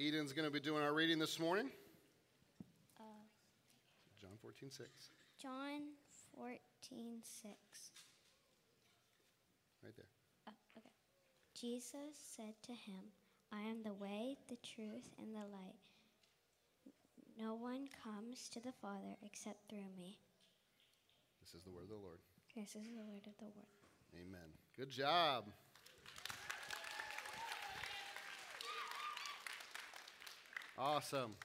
Eden's going to be doing our reading this morning. Uh. John 14, 6. John 14, 6. Right there. Oh, okay. Jesus said to him, I am the way, the truth, and the light. No one comes to the Father except through me. This is the word of the Lord. This is the word of the Lord. Amen. Good job. Awesome.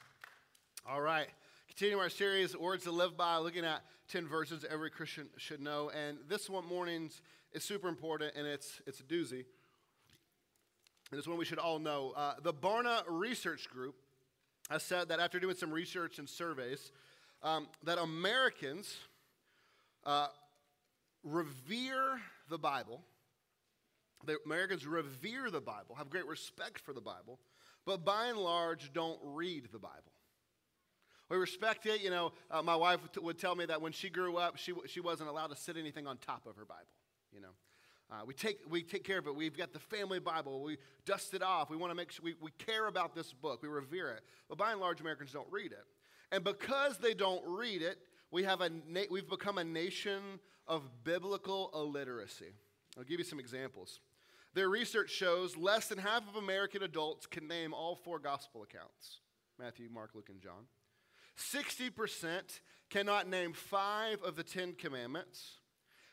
All right. Continuing our series, Words to Live By, looking at 10 verses every Christian should know. And this one morning's is super important and it's, it's a doozy. And it's one we should all know. Uh, the Barna Research Group has said that after doing some research and surveys, um, that Americans uh, revere the Bible. The Americans revere the Bible, have great respect for the Bible, but by and large don't read the Bible. We respect it. You know, uh, my wife would, tell me that when she grew up, she, she wasn't allowed to sit anything on top of her Bible. You know, uh, we, take, we take care of it. We've got the family Bible. We dust it off. We want to make sure we, we care about this book. We revere it. But by and large, Americans don't read it. And because they don't read it, we have a na- we've become a nation of biblical illiteracy. I'll give you some examples. Their research shows less than half of American adults can name all four gospel accounts Matthew, Mark, Luke, and John. 60% cannot name five of the Ten Commandments.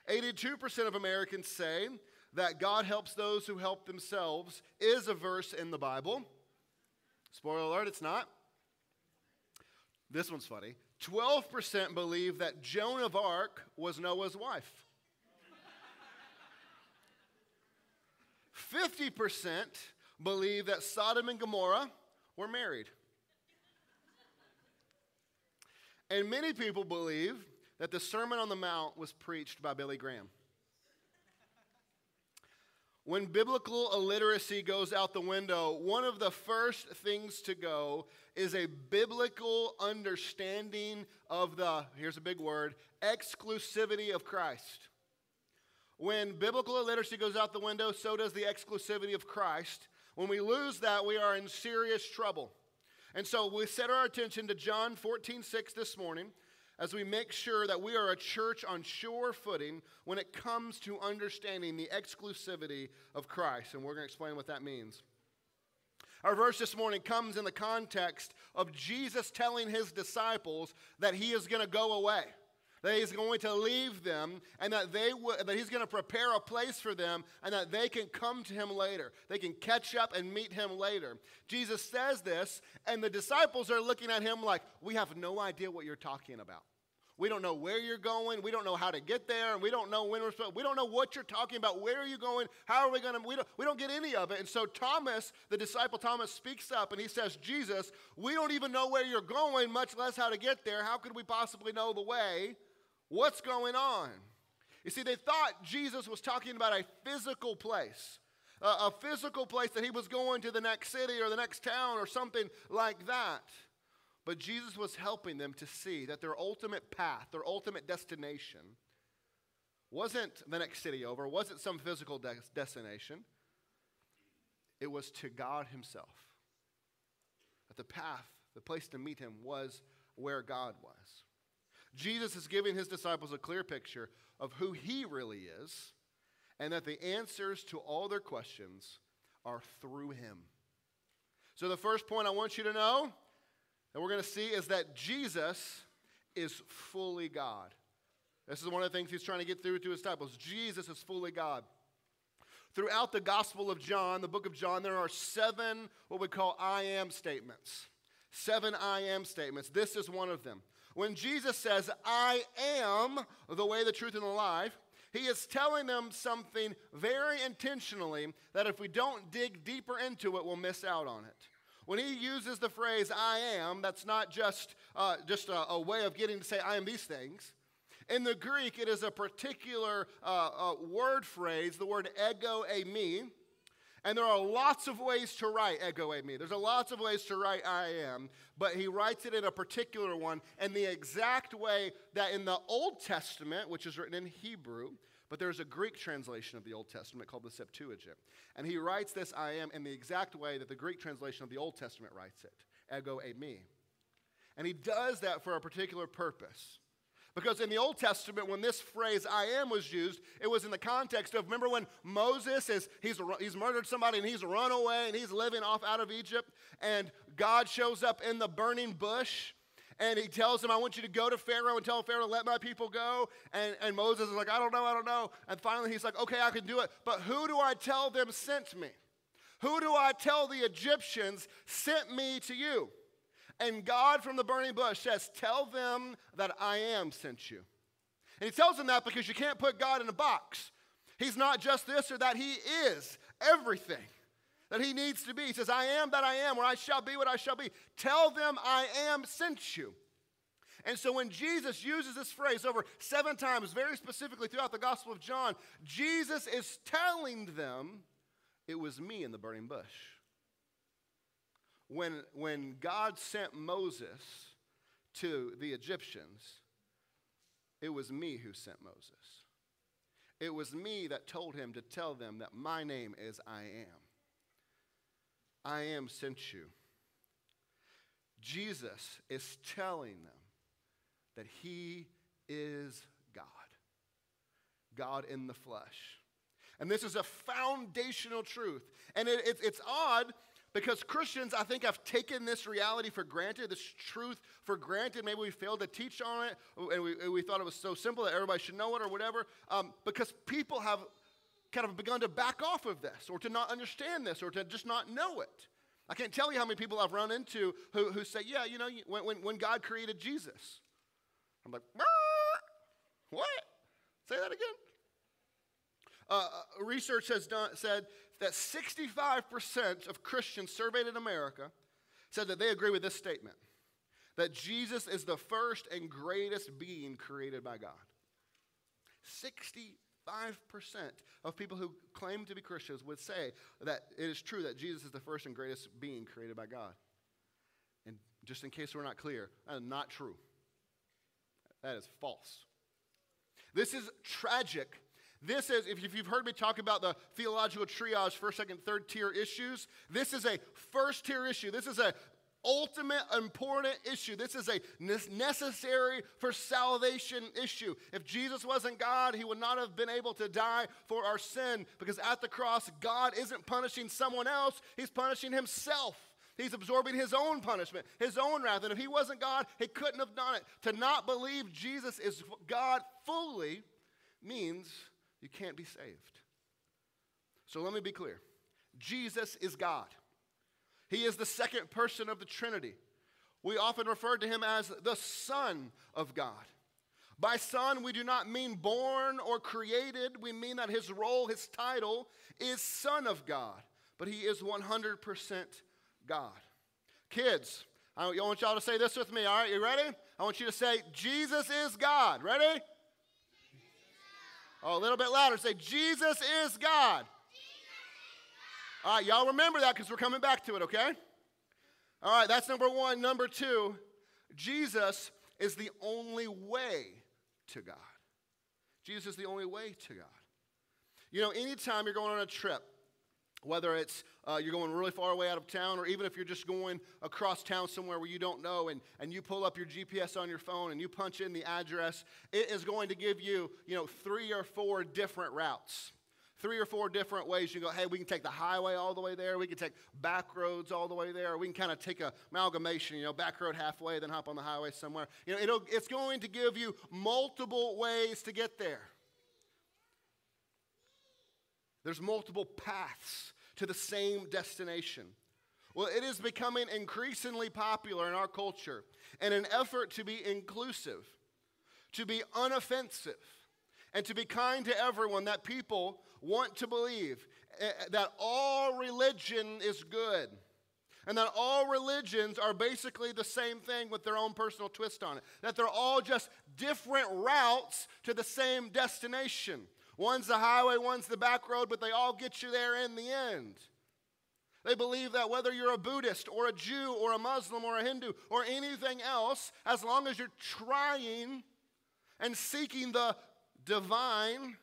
82% of Americans say that God helps those who help themselves is a verse in the Bible. Spoiler alert, it's not. This one's funny. 12% believe that Joan of Arc was Noah's wife. 50% believe that Sodom and Gomorrah were married. And many people believe that the Sermon on the Mount was preached by Billy Graham. When biblical illiteracy goes out the window, one of the first things to go is a biblical understanding of the, here's a big word, exclusivity of Christ. When biblical illiteracy goes out the window, so does the exclusivity of Christ. When we lose that, we are in serious trouble. And so we set our attention to John 14, 6 this morning as we make sure that we are a church on sure footing when it comes to understanding the exclusivity of Christ. And we're going to explain what that means. Our verse this morning comes in the context of Jesus telling his disciples that he is going to go away that he's going to leave them and that, they w- that he's going to prepare a place for them and that they can come to him later. They can catch up and meet him later. Jesus says this, and the disciples are looking at him like, We have no idea what you're talking about. We don't know where you're going. We don't know how to get there. And we don't know when we're supposed We don't know what you're talking about. Where are you going? How are we going to? We don't, we don't get any of it. And so Thomas, the disciple Thomas, speaks up and he says, Jesus, we don't even know where you're going, much less how to get there. How could we possibly know the way? What's going on? You see, they thought Jesus was talking about a physical place, a physical place that he was going to the next city or the next town or something like that. But Jesus was helping them to see that their ultimate path, their ultimate destination, wasn't the next city over, wasn't some physical de- destination. It was to God Himself. That the path, the place to meet Him was where God was. Jesus is giving his disciples a clear picture of who he really is and that the answers to all their questions are through him. So, the first point I want you to know that we're going to see is that Jesus is fully God. This is one of the things he's trying to get through to his disciples. Jesus is fully God. Throughout the Gospel of John, the book of John, there are seven what we call I am statements. Seven I am statements. This is one of them. When Jesus says, I am the way, the truth, and the life, he is telling them something very intentionally that if we don't dig deeper into it, we'll miss out on it. When he uses the phrase I am, that's not just, uh, just a, a, way of getting to say I am these things. In the Greek, it is a particular uh, uh, word phrase, the word ego eimi, and there are lots of ways to write ego eimi. There's a lots of ways to write I am, but he writes it in a particular one, and the exact way that in the Old Testament, which is written in Hebrew, But there's a Greek translation of the Old Testament called the Septuagint. And he writes this I am in the exact way that the Greek translation of the Old Testament writes it ego eimi. And he does that for a particular purpose. Because in the Old Testament, when this phrase I am was used, it was in the context of remember when Moses is he's, he's murdered somebody and he's run away and he's living off out of Egypt, and God shows up in the burning bush and he tells him, I want you to go to Pharaoh and tell Pharaoh, let my people go. And, and Moses is like, I don't know, I don't know. And finally he's like, okay, I can do it. But who do I tell them sent me? Who do I tell the Egyptians sent me to you? And God from the burning bush says, Tell them that I am sent you. And he tells them that because you can't put God in a box. He's not just this or that, He is everything that He needs to be. He says, I am that I am, or I shall be what I shall be. Tell them I am sent you. And so when Jesus uses this phrase over seven times, very specifically throughout the Gospel of John, Jesus is telling them, It was me in the burning bush. When, when God sent Moses to the Egyptians, it was me who sent Moses. It was me that told him to tell them that my name is I am. I am sent you. Jesus is telling them that he is God, God in the flesh. And this is a foundational truth. And it, it, it's odd because Christians, I think, have taken this reality for granted, this truth for granted. Maybe we failed to teach on it, and we, we thought it was so simple that everybody should know it or whatever. Um, because people have kind of begun to back off of this or to not understand this or to just not know it. I can't tell you how many people I've run into who, who say, yeah, you know, when, when, when God created Jesus. I'm like, what? Say that again. Uh, uh, research has done, said that 65% of Christians surveyed in America said that they agree with this statement that Jesus is the first and greatest being created by God. 60 5% of people who claim to be Christians would say that it is true that Jesus is the first and greatest being created by God. And just in case we're not clear, that is not true. That is false. This is tragic. This is, if you've heard me talk about the theological triage, first, second, third tier issues, this is a first tier issue. This is a ultimate important issue. This is a necessary for salvation issue. If Jesus wasn't God, he would not have been able to die for our sin because at the cross, God isn't punishing someone else, he's punishing himself. He's absorbing his own punishment, his own wrath. And if he wasn't God, he couldn't have done it. To not believe Jesus is God fully means you can't be saved. So let me be clear Jesus is God. He is the second person of the Trinity. We often refer to him as the Son of God. By son, we do not mean born or created. We mean that his role, his title, is Son of God. But he is 100% God. Kids, I want y'all to say this with me. All right, you ready? I want you to say, Jesus is God. Ready? Oh, a little bit louder. Say, Jesus is God. All right, y'all remember that because we're coming back to it, okay? All right, that's number one. Number two, Jesus is the only way to God. Jesus is the only way to God. You know, anytime you're going on a trip, whether it's uh, you're going really far away out of town, or even if you're just going across town somewhere where you don't know, and, and you pull up your GPS on your phone and you punch in the address, it is going to give you, you know, three or four different routes three or four different ways. You go, hey, we can take the highway all the way there. We can take back roads all the way there. We can kind of take a amalgamation, you know, back road halfway, then hop on the highway somewhere. You know, it'll, it's going to give you multiple ways to get there. There's multiple paths to the same destination. Well, it is becoming increasingly popular in our culture in an effort to be inclusive, to be unoffensive, and to be kind to everyone that people want to believe eh, eh, that all religion is good and that all religions are basically the same thing with their own personal twist on it. That they're all just different routes to the same destination. One's the highway, one's the back road, but they all get you there in the end. They believe that whether you're a Buddhist or a Jew or a Muslim or a Hindu or anything else, as long as you're trying and seeking the divine,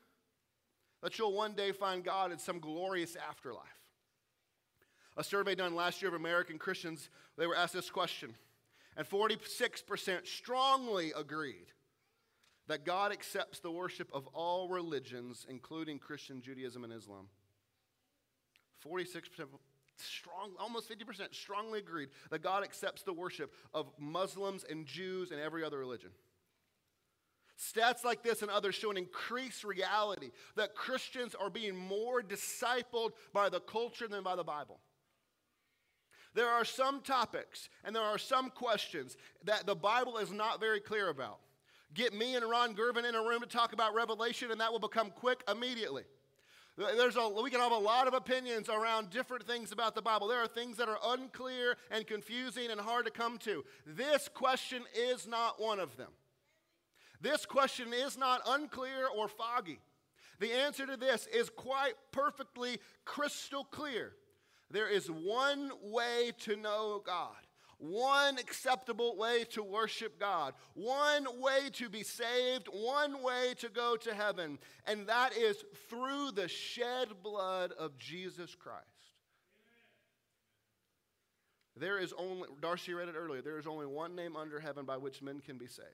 that you'll one day find God in some glorious afterlife. A survey done last year of American Christians, they were asked this question, and 46% strongly agreed that God accepts the worship of all religions, including Christian Judaism and Islam. 46% strong, almost 50% strongly agreed that God accepts the worship of Muslims and Jews and every other religion. Stats like this and others show an increased reality that Christians are being more discipled by the culture than by the Bible. There are some topics and there are some questions that the Bible is not very clear about. Get me and Ron Gervin in a room to talk about Revelation, and that will become quick immediately. There's a, we can have a lot of opinions around different things about the Bible. There are things that are unclear and confusing and hard to come to. This question is not one of them. This question is not unclear or foggy. The answer to this is quite perfectly crystal clear. There is one way to know God, one acceptable way to worship God, one way to be saved, one way to go to heaven, and that is through the shed blood of Jesus Christ. There is only, Darcy read it earlier, there is only one name under heaven by which men can be saved,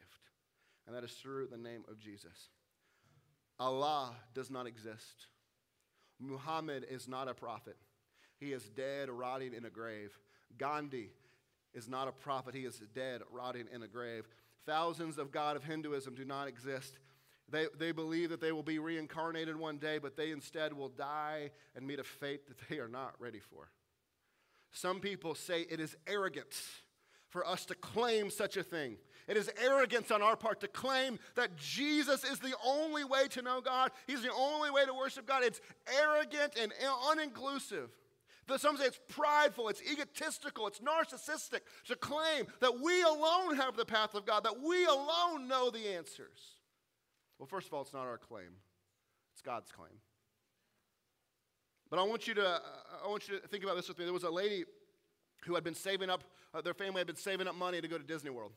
and that is through the name of Jesus. Allah does not exist. Muhammad is not a prophet. He is dead, rotting in a grave. Gandhi is not a prophet. He is dead, rotting in a grave. Thousands of God of Hinduism do not exist. They, they believe that they will be reincarnated one day, but they instead will die and meet a fate that they are not ready for. Some people say it is arrogance for us to claim such a thing. It is arrogance on our part to claim that Jesus is the only way to know God. He's the only way to worship God. It's arrogant and uninclusive. Some say it's prideful, it's egotistical, it's narcissistic to claim that we alone have the path of God, that we alone know the answers. Well, first of all, it's not our claim, it's God's claim. But I want you to, I want you to think about this with me. There was a lady who had been saving up, uh, their family had been saving up money to go to Disney World.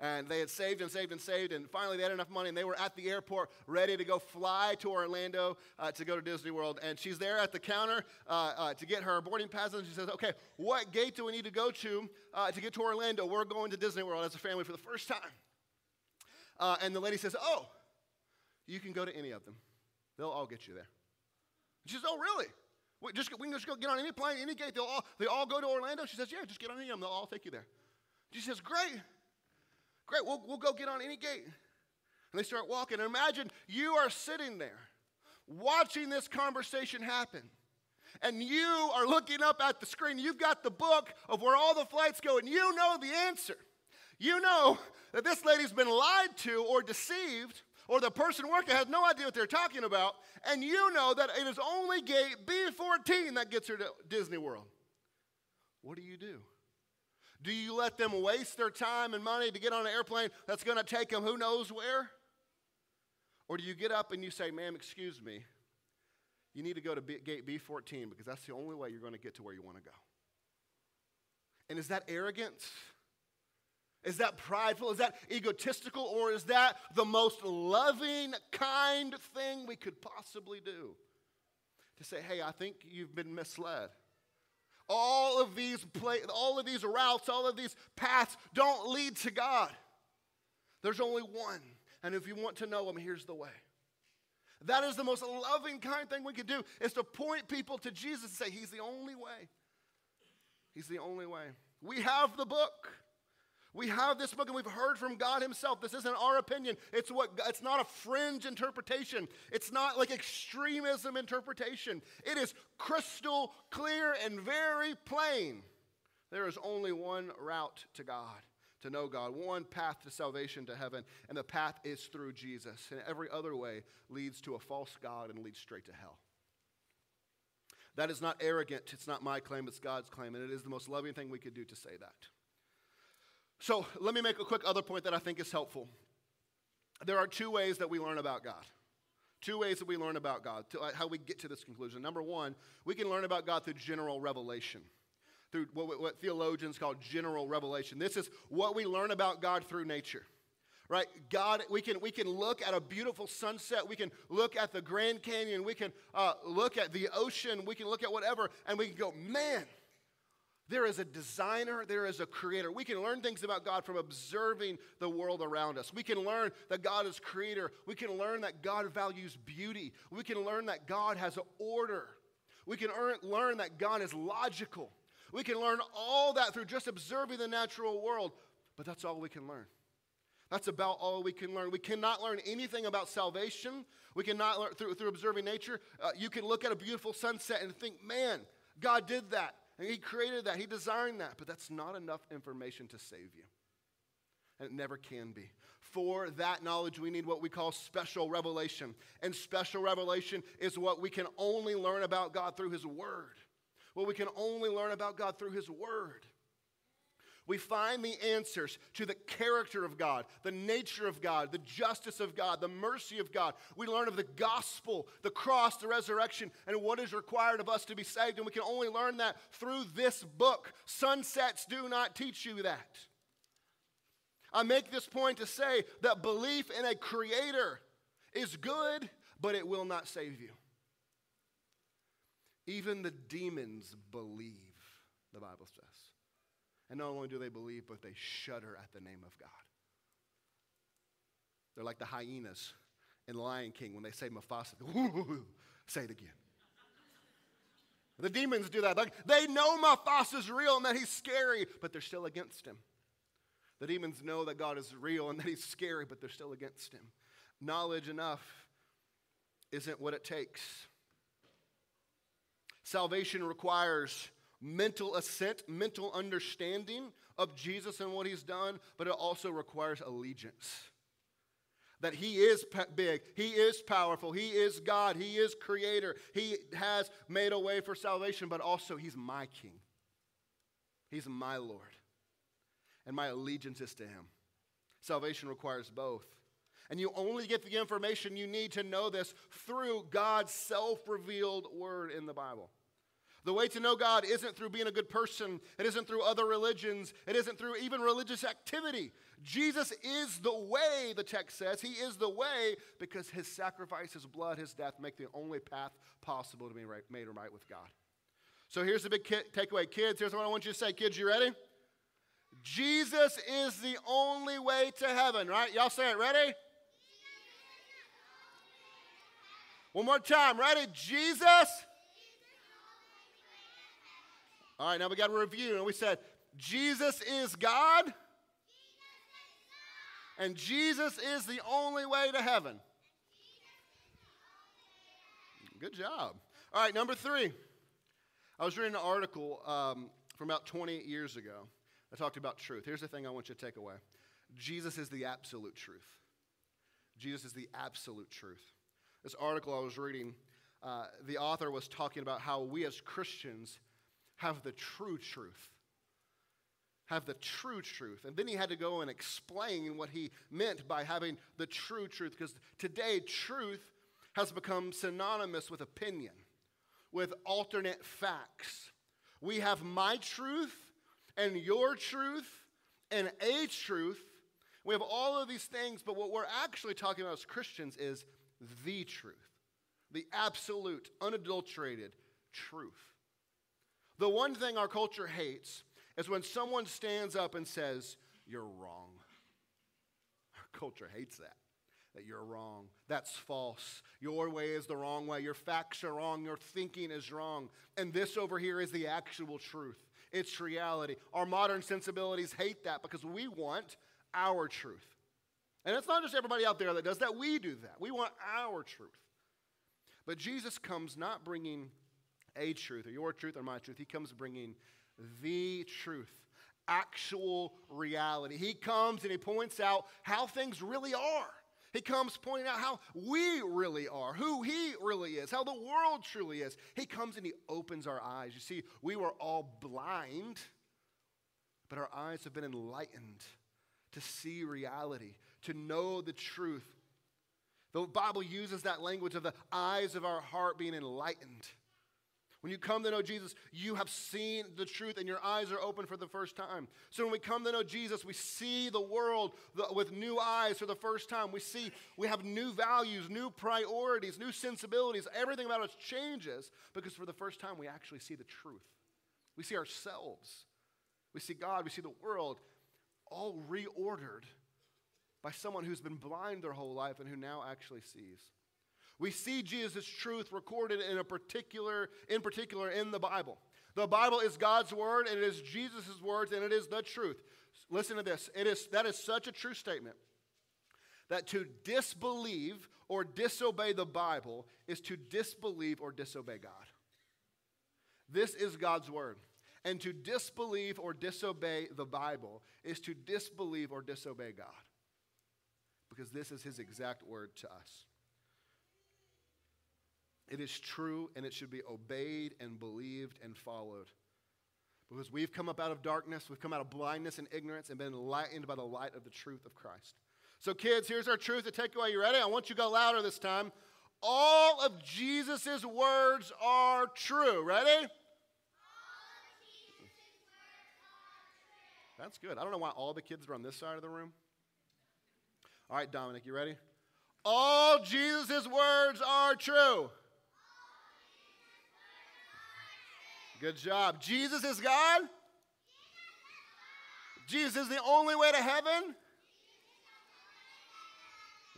And they had saved and saved and saved, and finally they had enough money, and they were at the airport ready to go fly to Orlando uh, to go to Disney World. And she's there at the counter uh, uh, to get her boarding pass, and she says, Okay, what gate do we need to go to uh, to get to Orlando? We're going to Disney World as a family for the first time. Uh, and the lady says, Oh, you can go to any of them, they'll all get you there. She says, Oh, really? We, just, we can just go get on any plane, any gate. They'll all, they all go to Orlando? She says, Yeah, just get on any of them. They'll all take you there. She says, Great. Great, we'll, we'll go get on any gate. And they start walking. And imagine you are sitting there watching this conversation happen. And you are looking up at the screen. You've got the book of where all the flights go, and you know the answer. You know that this lady's been lied to or deceived, or the person working has no idea what they're talking about, and you know that it is only gate B14 that gets her to Disney World. What do you do? Do you let them waste their time and money to get on an airplane that's going to take them who knows where? Or do you get up and you say, ma'am, excuse me, you need to go to B- gate B14 because that's the only way you're going to get to where you want to go? And is that arrogance? Is that prideful? Is that egotistical? Or is that the most loving, kind thing we could possibly do? To say, hey, I think you've been misled. All of these all of these routes, all of these paths don't lead to God. There's only one. And if you want to know him, here's the way. That is the most loving kind thing we can do is to point people to Jesus and say he's the only way. He's the only way. We have the book. We have this book and we've heard from God Himself. This isn't our opinion. It's what it's not a fringe interpretation. It's not like extremism interpretation. It is crystal clear and very plain. There is only one route to God, to know God, one path to salvation to heaven, and the path is through Jesus. And every other way leads to a false God and leads straight to hell. That is not arrogant. It's not my claim, it's God's claim. And it is the most loving thing we could do to say that. So let me make a quick other point that I think is helpful. There are two ways that we learn about God. Two ways that we learn about God, uh, how we get to this conclusion. Number one, we can learn about God through general revelation, through what, what theologians call general revelation. This is what we learn about God through nature. right? God, we can, we can look at a beautiful sunset. We can look at the Grand Canyon. We can uh, look at the ocean. We can look at whatever, and we can go, man, there is a designer, there is a creator. We can learn things about God from observing the world around us. We can learn that God is creator. We can learn that God values beauty. We can learn that God has order. We can learn that God is logical. We can learn all that through just observing the natural world, but that's all we can learn. That's about all we can learn. We cannot learn anything about salvation. We cannot learn through, through observing nature. Uh, you can look at a beautiful sunset and think, man, God did that. And He created that. He designed that. But that's not enough information to save you. And it never can be. For that knowledge, we need what we call special revelation. And special revelation is what we can only learn about God through His Word. What we can only learn about God through His Word we find the answers to the character of God, the nature of God, the justice of God, the mercy of God. We learn of the gospel, the cross, the resurrection, and what is required of us to be saved. And we can only learn that through this book. Sunsets do not teach you that. I make this point to say that belief in a creator is good, but it will not save you. Even the demons believe, the Bible says. And not only do they believe, but they shudder at the name of God. They're like the hyenas in Lion King when they say Mufasa. say it again. The demons do that. Like, they know Mufasa's real and that he's scary, but they're still against him. The demons know that God is real and that he's scary, but they're still against him. Knowledge enough isn't what it takes. Salvation requires mental assent, mental understanding of Jesus and what he's done, but it also requires allegiance. That he is big, he is powerful, he is God, he is creator, he has made a way for salvation, but also he's my king. He's my Lord. And my allegiance is to him. Salvation requires both. And you only get the information you need to know this through God's self revealed word in the Bible. The way to know God isn't through being a good person, it isn't through other religions, it isn't through even religious activity. Jesus is the way, the text says. He is the way because his sacrifice, his blood, his death make the only path possible to be right, made right with God. So here's the big takeaway. Kids, here's what I want you to say. Kids, you ready? Jesus is the only way to heaven, right? Y'all say it. Ready? One more time. Ready? Jesus all right, now we got a review. And we said, Jesus is God, and Jesus is the only way to heaven. Good job. All right, number three. I was reading an article um, from about 20 years ago. I talked about truth. Here's the thing I want you to take away Jesus is the absolute truth. Jesus is the absolute truth. This article I was reading, uh, the author was talking about how we as Christians have the true truth. Have the true truth. And then he had to go and explain what he meant by having the true truth, because today, truth has become synonymous with opinion, with alternate facts. We have my truth and your truth and a truth. We have all of these things, but what we're actually talking about as Christians is the truth, the absolute, unadulterated truth. The one thing our culture hates is when someone stands up and says, You're wrong. Our culture hates that. That you're wrong. That's false. Your way is the wrong way. Your facts are wrong. Your thinking is wrong. And this over here is the actual truth. It's reality. Our modern sensibilities hate that because we want our truth. And it's not just everybody out there that does that. We do that. We want our truth. But Jesus comes not bringing a truth, or your truth, or my truth. He comes bringing the truth, actual reality. He comes and he points out how things really are. He comes pointing out how we really are, who He really is, how the world truly is. He comes and He opens our eyes. You see, we were all blind, but our eyes have been enlightened to see reality, to know the truth. The Bible uses that language of the eyes of our heart being enlightened. When you come to know Jesus, you have seen the truth and your eyes are open for the first time. So when we come to know Jesus, we see the world with new eyes for the first time. We see we have new values, new priorities, new sensibilities. Everything about us changes because for the first time we actually see the truth. We see ourselves. We see God, we see the world all reordered by someone who's been blind their whole life and who now actually sees. We see Jesus' truth recorded in a particular, in particular in the Bible. The Bible is God's word and it is Jesus' words and it is the truth. Listen to this. It is that is such a true statement that to disbelieve or disobey the Bible is to disbelieve or disobey God. This is God's word. And to disbelieve or disobey the Bible is to disbelieve or disobey God. Because this is his exact word to us. It is true and it should be obeyed and believed and followed. Because we've come up out of darkness, we've come out of blindness and ignorance and been enlightened by the light of the truth of Christ. So, kids, here's our truth to take away. You ready? I want you to go louder this time. All of Jesus' words are true. Ready? That's good. I don't know why all the kids are on this side of the room. All right, Dominic, you ready? All Jesus' words are true. Good job. Jesus is God? Jesus is the only way to heaven?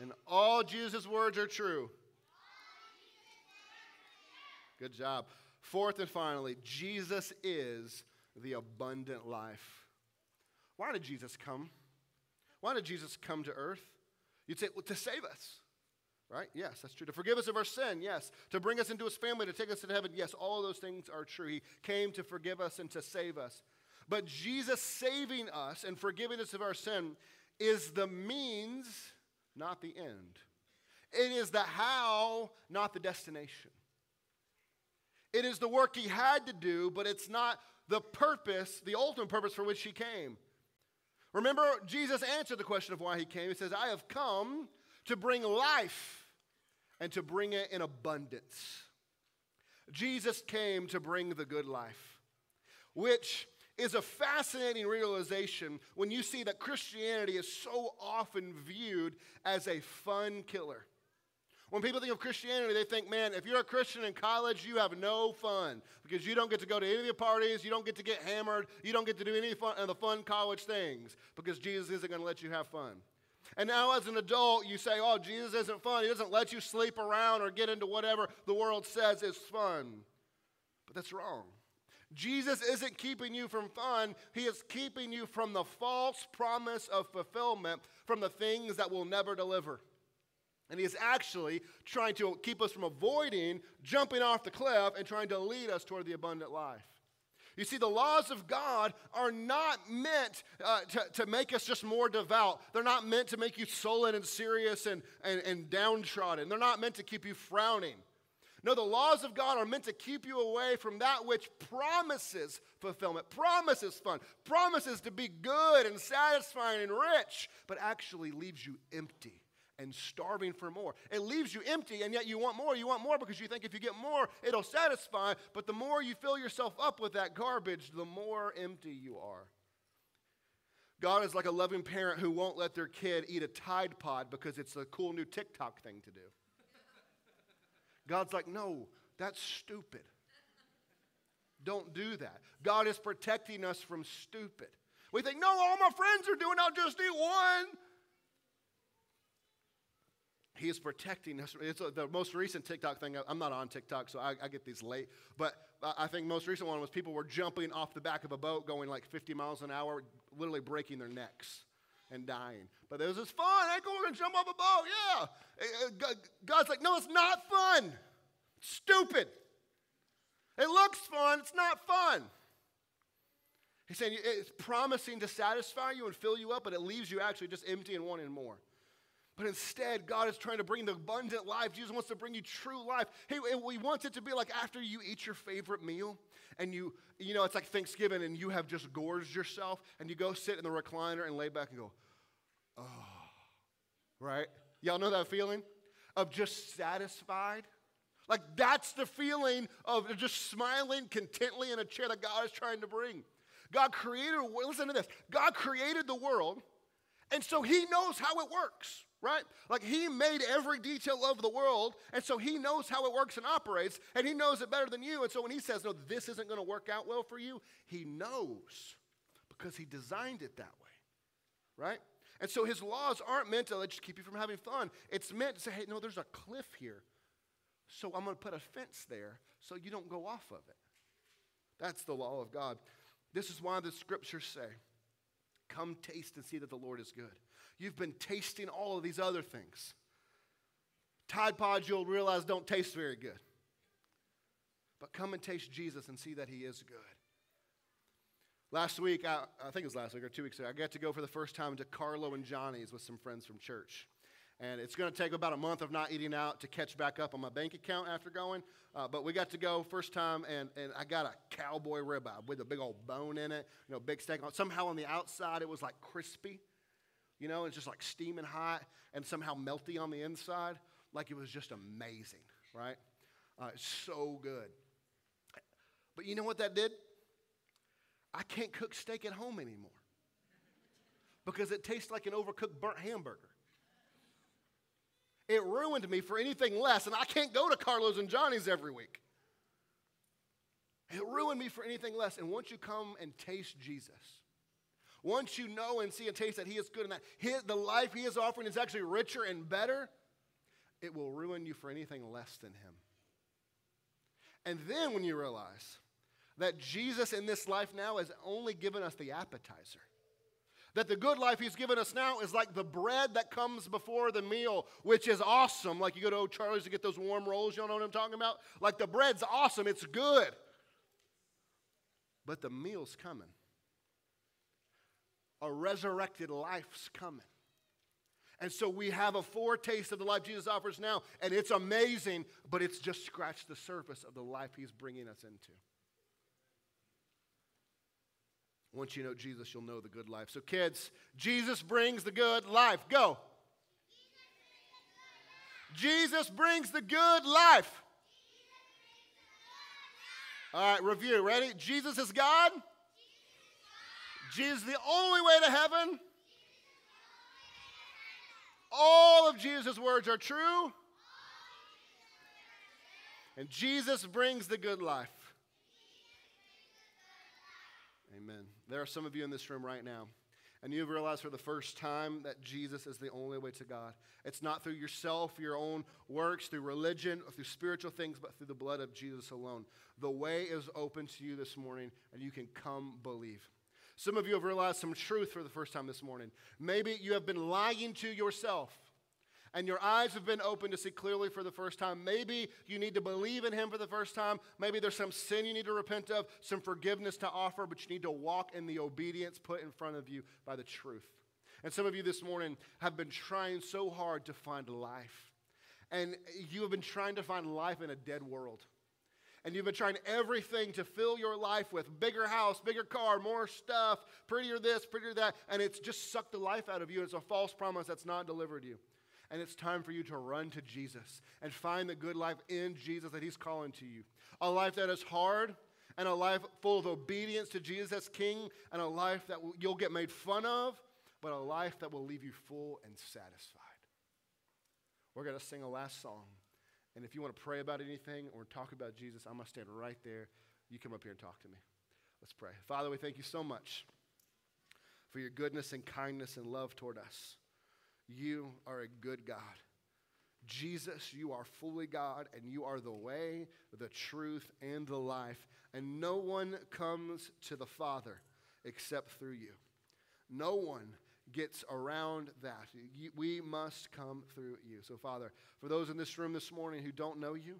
And all Jesus' words are true. Good job. Fourth and finally, Jesus is the abundant life. Why did Jesus come? Why did Jesus come to earth? You'd say, well, to save us. Right? Yes, that's true. To forgive us of our sin, yes. To bring us into his family, to take us to heaven, yes. All of those things are true. He came to forgive us and to save us. But Jesus saving us and forgiving us of our sin is the means, not the end. It is the how, not the destination. It is the work he had to do, but it's not the purpose, the ultimate purpose for which he came. Remember, Jesus answered the question of why he came. He says, I have come to bring life and to bring it in abundance. Jesus came to bring the good life, which is a fascinating realization when you see that Christianity is so often viewed as a fun killer. When people think of Christianity, they think, man, if you're a Christian in college, you have no fun because you don't get to go to any of the parties, you don't get to get hammered, you don't get to do any of uh, the fun college things because Jesus isn't going to let you have fun. And now, as an adult, you say, Oh, Jesus isn't fun. He doesn't let you sleep around or get into whatever the world says is fun. But that's wrong. Jesus isn't keeping you from fun, He is keeping you from the false promise of fulfillment, from the things that will never deliver. And He is actually trying to keep us from avoiding jumping off the cliff and trying to lead us toward the abundant life. You see, the laws of God are not meant uh, to, to make us just more devout. They're not meant to make you sullen and serious and, and, and downtrodden. They're not meant to keep you frowning. No, the laws of God are meant to keep you away from that which promises fulfillment, promises fun, promises to be good and satisfying and rich, but actually leaves you empty and starving for more. It leaves you empty, and yet you want more. You want more because you think if you get more, it'll satisfy. But the more you fill yourself up with that garbage, the more empty you are. God is like a loving parent who won't let their kid eat a Tide Pod because it's a cool new TikTok thing to do. God's like, no, that's stupid. Don't do that. God is protecting us from stupid. We think, no, all my friends are doing, I'll just eat one. He is protecting us. It's the most recent TikTok thing. I'm not on TikTok, so I, I get these late. But I think most recent one was people were jumping off the back of a boat going like 50 miles an hour, literally breaking their necks and dying. But this is fun. I go and jump off a boat. Yeah. Eh, eh, God's like, no, it's not fun. It's stupid. It looks fun. It's not fun. He's saying it's promising to satisfy you and fill you up, but it leaves you actually just empty and wanting more. But instead, God is trying to bring the abundant life. Jesus wants to bring you true life. He, he wants it to be like after you eat your favorite meal and you, you know, it's like Thanksgiving and you have just gorged yourself and you go sit in the recliner and lay back and go, oh, right? Y'all know that feeling of just satisfied? Like that's the feeling of just smiling contently in a chair that God is trying to bring. God created, listen to this God created the world, and so He knows how it works, right? Like He made every detail of the world, and so He knows how it works and operates, and He knows it better than you. And so when He says, No, this isn't going to work out well for you, He knows because He designed it that way, right? And so His laws aren't meant to just keep you from having fun. It's meant to say, Hey, no, there's a cliff here. So I'm going to put a fence there so you don't go off of it. That's the law of God. This is why the scriptures say, Come taste and see that the Lord is good. You've been tasting all of these other things. Tide Pods, you'll realize, don't taste very good. But come and taste Jesus and see that He is good. Last week, I, I, think it was last week or two weeks ago, I got to go for the first time to Carlo and Johnny's with some friends from church. And it's going to take about a month of not eating out to catch back up on my bank account after going. Uh, but we got to go first time, and, and I got a cowboy ribeye with a big old bone in it, you know, big steak. Somehow on the outside, it was like crispy, you know, it's just like steaming hot, and somehow melty on the inside. Like it was just amazing, right? Uh, so good. But you know what that did? I can't cook steak at home anymore because it tastes like an overcooked burnt hamburger. It ruined me for anything less, and I can't go to Carlos and Johnny's every week. It ruined me for anything less. And once you come and taste Jesus, once you know and see and taste that He is good and that his, the life He is offering is actually richer and better, it will ruin you for anything less than Him. And then when you realize that Jesus in this life now has only given us the appetizer, that the good life he's given us now is like the bread that comes before the meal, which is awesome. Like you go to O'Charlie's to get those warm rolls, you know what I'm talking about? Like the bread's awesome, it's good. But the meal's coming. A resurrected life's coming. And so we have a foretaste of the life Jesus offers now, and it's amazing, but it's just scratched the surface of the life he's bringing us into. Once you know Jesus, you'll know the good life. So, kids, Jesus brings the good life. Go. Jesus brings the good life. All right, review. Ready? Jesus is God. Jesus is the only way to heaven. All of Jesus' words are true. And Jesus brings the good life. Amen. There are some of you in this room right now, and you've realized for the first time that Jesus is the only way to God. It's not through yourself, your own works, through religion, or through spiritual things, but through the blood of Jesus alone. The way is open to you this morning, and you can come believe. Some of you have realized some truth for the first time this morning. Maybe you have been lying to yourself and your eyes have been opened to see clearly for the first time. Maybe you need to believe in Him for the first time. Maybe there's some sin you need to repent of, some forgiveness to offer, but you need to walk in the obedience put in front of you by the truth. And some of you this morning have been trying so hard to find life. And you have been trying to find life in a dead world. And you've been trying everything to fill your life with bigger house, bigger car, more stuff, prettier this, prettier that, and it's just sucked the life out of you. It's a false promise that's not delivered you. And it's time for you to run to Jesus and find the good life in Jesus that He's calling to you. A life that is hard and a life full of obedience to Jesus as King and a life that you'll get made fun of, but a life that will leave you full and satisfied. We're going to sing a last song. And if you want to pray about anything or talk about Jesus, I'm going to stand right there. You come up here and talk to me. Let's pray. Father, we thank you so much for your goodness and kindness and love toward us. You are a good God. Jesus, you are fully God, and you are the way, the truth, and the life. And no one comes to the Father except through you. No one gets around that. We must come through you. So, Father, for those in this room this morning who don't know you,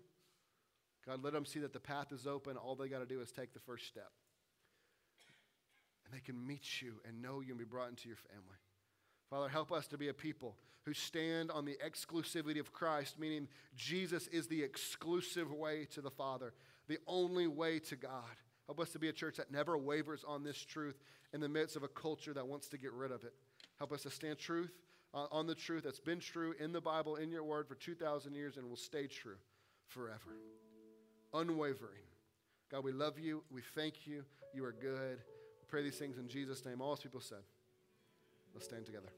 God, let them see that the path is open. All they got to do is take the first step. And they can meet you and know you and be brought into your family. Father, help us to be a people who stand on the exclusivity of Christ, meaning Jesus is the exclusive way to the Father, the only way to God. Help us to be a church that never wavers on this truth in the midst of a culture that wants to get rid of it. Help us to stand truth uh, on the truth that's been true in the Bible, in your word for 2,000 years, and will stay true forever. Unwavering. God, we love you. We thank you. You are good. We pray these things in Jesus' name. All those people said. Let's stand together.